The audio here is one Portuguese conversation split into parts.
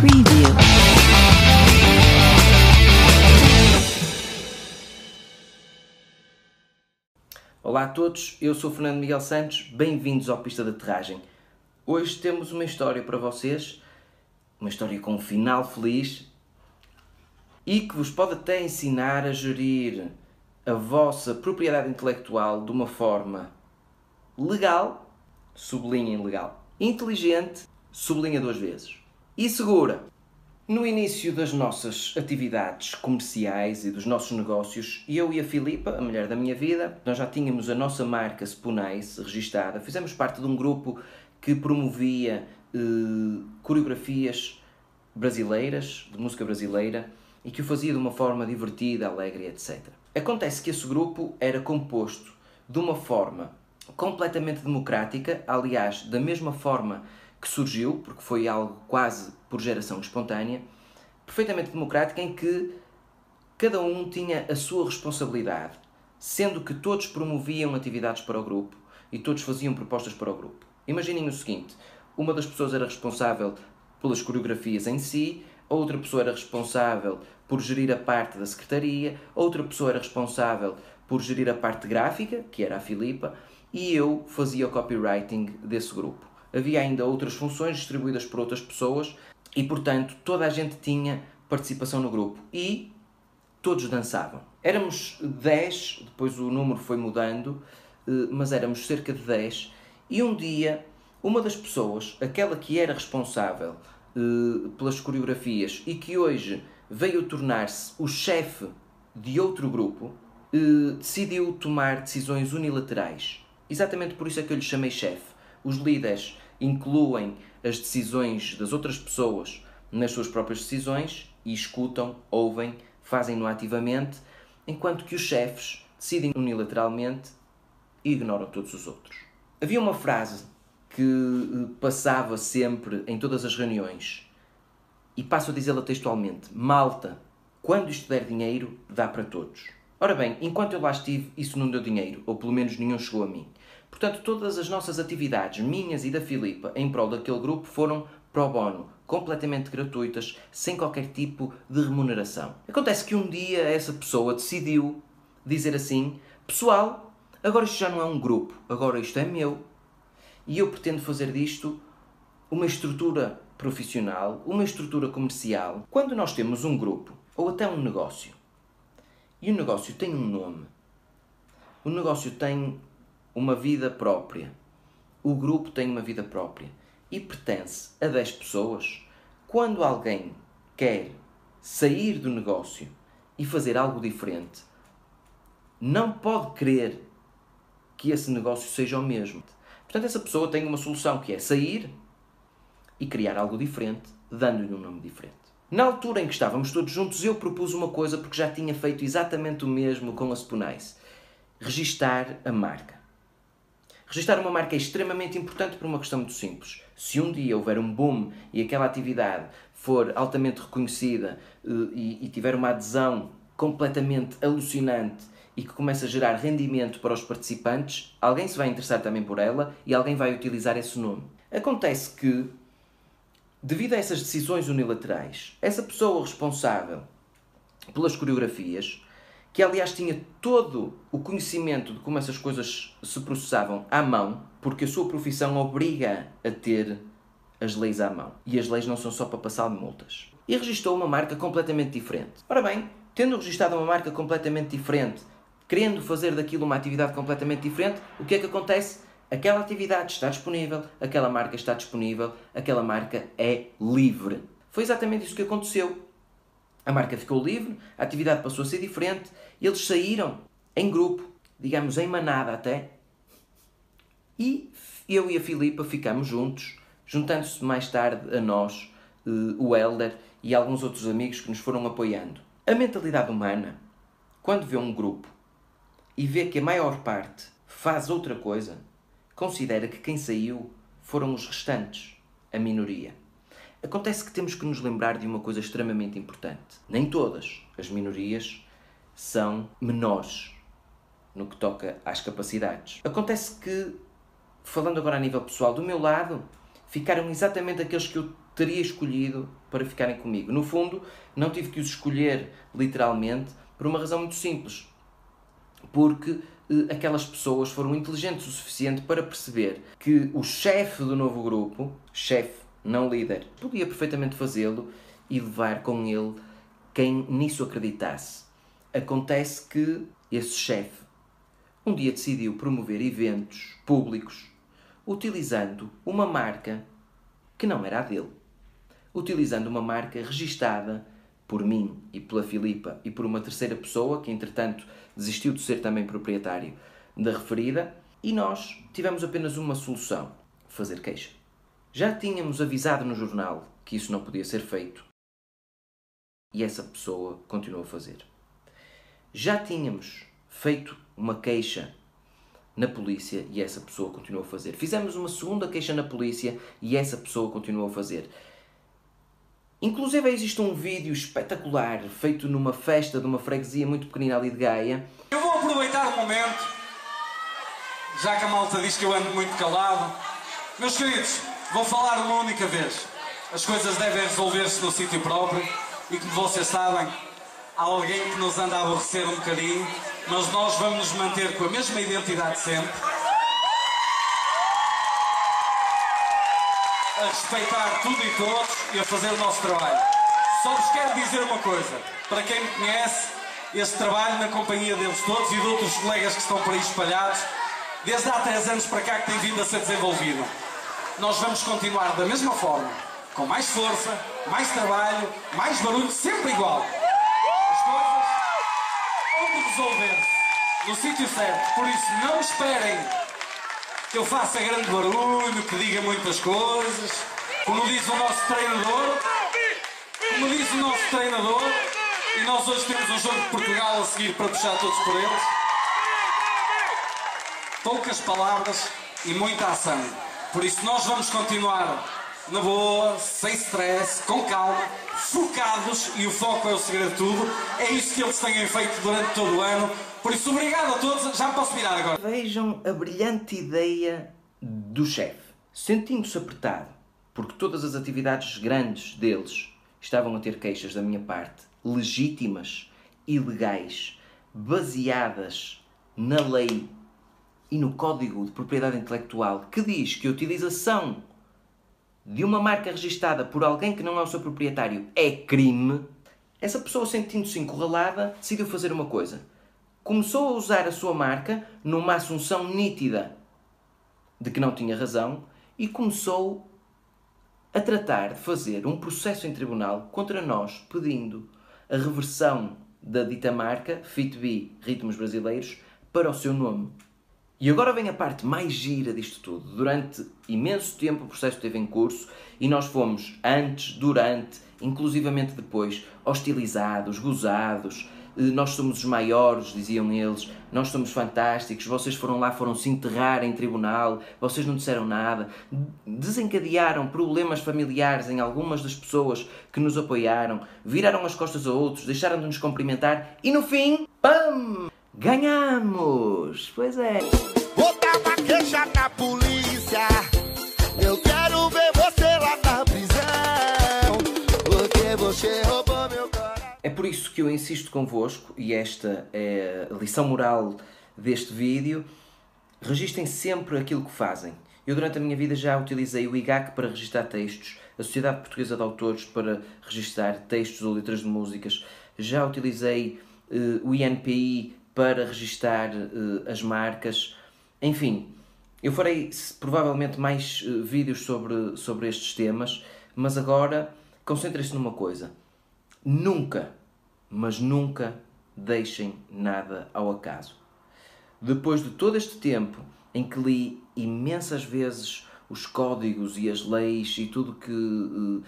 Preview. Olá a todos, eu sou Fernando Miguel Santos, bem-vindos ao Pista de Aterragem. Hoje temos uma história para vocês, uma história com um final feliz e que vos pode até ensinar a gerir a vossa propriedade intelectual de uma forma legal, sublinha legal, inteligente, sublinha duas vezes, e segura. No início das nossas atividades comerciais e dos nossos negócios, eu e a Filipa, a mulher da minha vida, nós já tínhamos a nossa marca Spunais registada. Fizemos parte de um grupo que promovia eh, coreografias brasileiras, de música brasileira, e que o fazia de uma forma divertida, alegre, etc. Acontece que esse grupo era composto de uma forma completamente democrática, aliás, da mesma forma que surgiu, porque foi algo quase por geração espontânea, perfeitamente democrática, em que cada um tinha a sua responsabilidade, sendo que todos promoviam atividades para o grupo e todos faziam propostas para o grupo. Imaginem o seguinte: uma das pessoas era responsável pelas coreografias em si, outra pessoa era responsável por gerir a parte da secretaria, outra pessoa era responsável por gerir a parte gráfica, que era a Filipa, e eu fazia o copywriting desse grupo havia ainda outras funções distribuídas por outras pessoas e, portanto, toda a gente tinha participação no grupo e todos dançavam. Éramos 10, depois o número foi mudando, eh, mas éramos cerca de 10 e um dia uma das pessoas, aquela que era responsável eh, pelas coreografias e que hoje veio tornar-se o chefe de outro grupo, eh, decidiu tomar decisões unilaterais. Exatamente por isso é que eu lhe chamei chefe. Os líderes incluem as decisões das outras pessoas nas suas próprias decisões e escutam, ouvem, fazem-no ativamente, enquanto que os chefes decidem unilateralmente e ignoram todos os outros. Havia uma frase que eh, passava sempre em todas as reuniões e passo a dizê-la textualmente: Malta, quando isto der dinheiro, dá para todos. Ora bem, enquanto eu lá estive, isso não deu dinheiro, ou pelo menos nenhum chegou a mim. Portanto, todas as nossas atividades, minhas e da Filipa, em prol daquele grupo, foram pro bono, completamente gratuitas, sem qualquer tipo de remuneração. Acontece que um dia essa pessoa decidiu dizer assim: Pessoal, agora isto já não é um grupo, agora isto é meu. E eu pretendo fazer disto uma estrutura profissional, uma estrutura comercial. Quando nós temos um grupo ou até um negócio, e o negócio tem um nome, o negócio tem uma vida própria. O grupo tem uma vida própria e pertence a 10 pessoas. Quando alguém quer sair do negócio e fazer algo diferente, não pode querer que esse negócio seja o mesmo. Portanto, essa pessoa tem uma solução que é sair e criar algo diferente, dando-lhe um nome diferente. Na altura em que estávamos todos juntos, eu propus uma coisa porque já tinha feito exatamente o mesmo com a Spunais: registar a marca. Registrar uma marca é extremamente importante por uma questão muito simples. Se um dia houver um boom e aquela atividade for altamente reconhecida eh, e, e tiver uma adesão completamente alucinante e que começa a gerar rendimento para os participantes, alguém se vai interessar também por ela e alguém vai utilizar esse nome. Acontece que, devido a essas decisões unilaterais, essa pessoa responsável pelas coreografias que aliás tinha todo o conhecimento de como essas coisas se processavam à mão, porque a sua profissão obriga a ter as leis à mão. E as leis não são só para passar multas. E registrou uma marca completamente diferente. Ora bem, tendo registrado uma marca completamente diferente, querendo fazer daquilo uma atividade completamente diferente, o que é que acontece? Aquela atividade está disponível, aquela marca está disponível, aquela marca é livre. Foi exatamente isso que aconteceu. A marca ficou livre, a atividade passou a ser diferente, eles saíram em grupo, digamos em manada até, e eu e a Filipa ficamos juntos, juntando-se mais tarde a nós, eh, o Elder e alguns outros amigos que nos foram apoiando. A mentalidade humana, quando vê um grupo e vê que a maior parte faz outra coisa, considera que quem saiu foram os restantes, a minoria. Acontece que temos que nos lembrar de uma coisa extremamente importante. Nem todas as minorias são menores no que toca às capacidades. Acontece que, falando agora a nível pessoal, do meu lado, ficaram exatamente aqueles que eu teria escolhido para ficarem comigo. No fundo, não tive que os escolher literalmente por uma razão muito simples. Porque eh, aquelas pessoas foram inteligentes o suficiente para perceber que o chefe do novo grupo, chefe, não líder, podia perfeitamente fazê-lo e levar com ele quem nisso acreditasse. Acontece que esse chefe um dia decidiu promover eventos públicos utilizando uma marca que não era a dele. Utilizando uma marca registada por mim e pela Filipa e por uma terceira pessoa que, entretanto, desistiu de ser também proprietário da referida, e nós tivemos apenas uma solução: fazer queixa. Já tínhamos avisado no jornal que isso não podia ser feito e essa pessoa continuou a fazer. Já tínhamos feito uma queixa na polícia e essa pessoa continuou a fazer. Fizemos uma segunda queixa na polícia e essa pessoa continuou a fazer. Inclusive existe um vídeo espetacular feito numa festa de uma freguesia muito pequenina ali de Gaia. Eu vou aproveitar o momento, já que a malta diz que eu ando muito calado. Meus queridos, vou falar uma única vez. As coisas devem resolver-se no sítio próprio e como vocês sabem, há alguém que nos anda a aborrecer um bocadinho mas nós vamos nos manter com a mesma identidade sempre. A respeitar tudo e todos e a fazer o nosso trabalho. Só vos quero dizer uma coisa, para quem me conhece, este trabalho na companhia deles todos e de outros colegas que estão por aí espalhados, desde há três anos para cá que tem vindo a ser desenvolvido. Nós vamos continuar da mesma forma, com mais força, mais trabalho, mais barulho, sempre igual resolver no sítio certo. Por isso, não esperem que eu faça grande barulho, que diga muitas coisas. Como diz o nosso treinador, como diz o nosso treinador, e nós hoje temos um jogo de Portugal a seguir para puxar todos por eles. Poucas palavras e muita ação. Por isso, nós vamos continuar na boa, sem stress, com calma, focados e o foco é o segredo de tudo. É isso que eles têm feito durante todo o ano. Por isso, obrigado a todos. Já me posso virar agora. Vejam a brilhante ideia do chefe. Sentindo-se apertado, porque todas as atividades grandes deles estavam a ter queixas da minha parte, legítimas e legais, baseadas na lei e no Código de Propriedade Intelectual, que diz que a utilização de uma marca registada por alguém que não é o seu proprietário é crime, essa pessoa, sentindo-se encurralada, decidiu fazer uma coisa. Começou a usar a sua marca numa assunção nítida de que não tinha razão e começou a tratar de fazer um processo em tribunal contra nós, pedindo a reversão da dita marca, FitB Ritmos Brasileiros, para o seu nome. E agora vem a parte mais gira disto tudo. Durante imenso tempo o processo esteve em curso e nós fomos antes, durante, inclusivamente depois, hostilizados, gozados. Eh, nós somos os maiores, diziam eles. Nós somos fantásticos. Vocês foram lá, foram se enterrar em tribunal. Vocês não disseram nada. Desencadearam problemas familiares em algumas das pessoas que nos apoiaram. Viraram as costas a outros, deixaram de nos cumprimentar e no fim, PAM! Ganhamos! Pois é. Queixa na polícia. Eu quero ver você lá na prisão. Porque você roubou meu coração. É por isso que eu insisto convosco, e esta é a lição moral deste vídeo. Registrem sempre aquilo que fazem. Eu, durante a minha vida, já utilizei o IGAC para registrar textos, a Sociedade Portuguesa de Autores para registrar textos ou letras de músicas, já utilizei uh, o INPI para registar uh, as marcas. Enfim, eu farei provavelmente mais uh, vídeos sobre, sobre estes temas, mas agora concentrem-se numa coisa. Nunca, mas nunca deixem nada ao acaso. Depois de todo este tempo em que li imensas vezes os códigos e as leis e tudo que uh,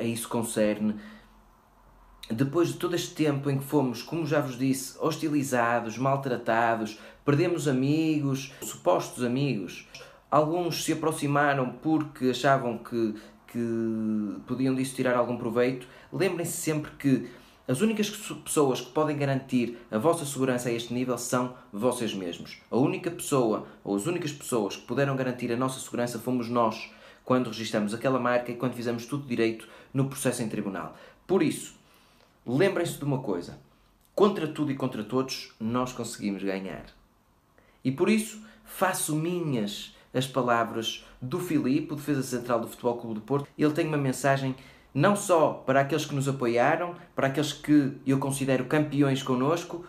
a isso concerne, depois de todo este tempo em que fomos, como já vos disse, hostilizados, maltratados, perdemos amigos, supostos amigos, alguns se aproximaram porque achavam que, que podiam disso tirar algum proveito, lembrem-se sempre que as únicas pessoas que podem garantir a vossa segurança a este nível são vocês mesmos. A única pessoa, ou as únicas pessoas que puderam garantir a nossa segurança fomos nós, quando registramos aquela marca e quando fizemos tudo direito no processo em tribunal. Por isso, lembrem-se de uma coisa: contra tudo e contra todos, nós conseguimos ganhar. E por isso, faço minhas as palavras do Filipe, o defesa central do Futebol Clube do Porto. Ele tem uma mensagem não só para aqueles que nos apoiaram, para aqueles que eu considero campeões connosco,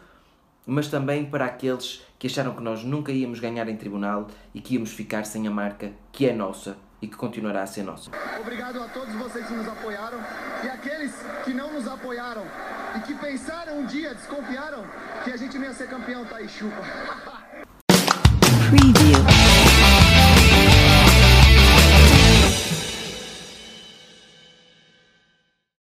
mas também para aqueles que acharam que nós nunca íamos ganhar em tribunal e que íamos ficar sem a marca que é nossa e que continuará a ser nosso. Obrigado a todos vocês que nos apoiaram e aqueles que não nos apoiaram e que pensaram um dia, desconfiaram que a gente não ia ser campeão, tá aí, chupa.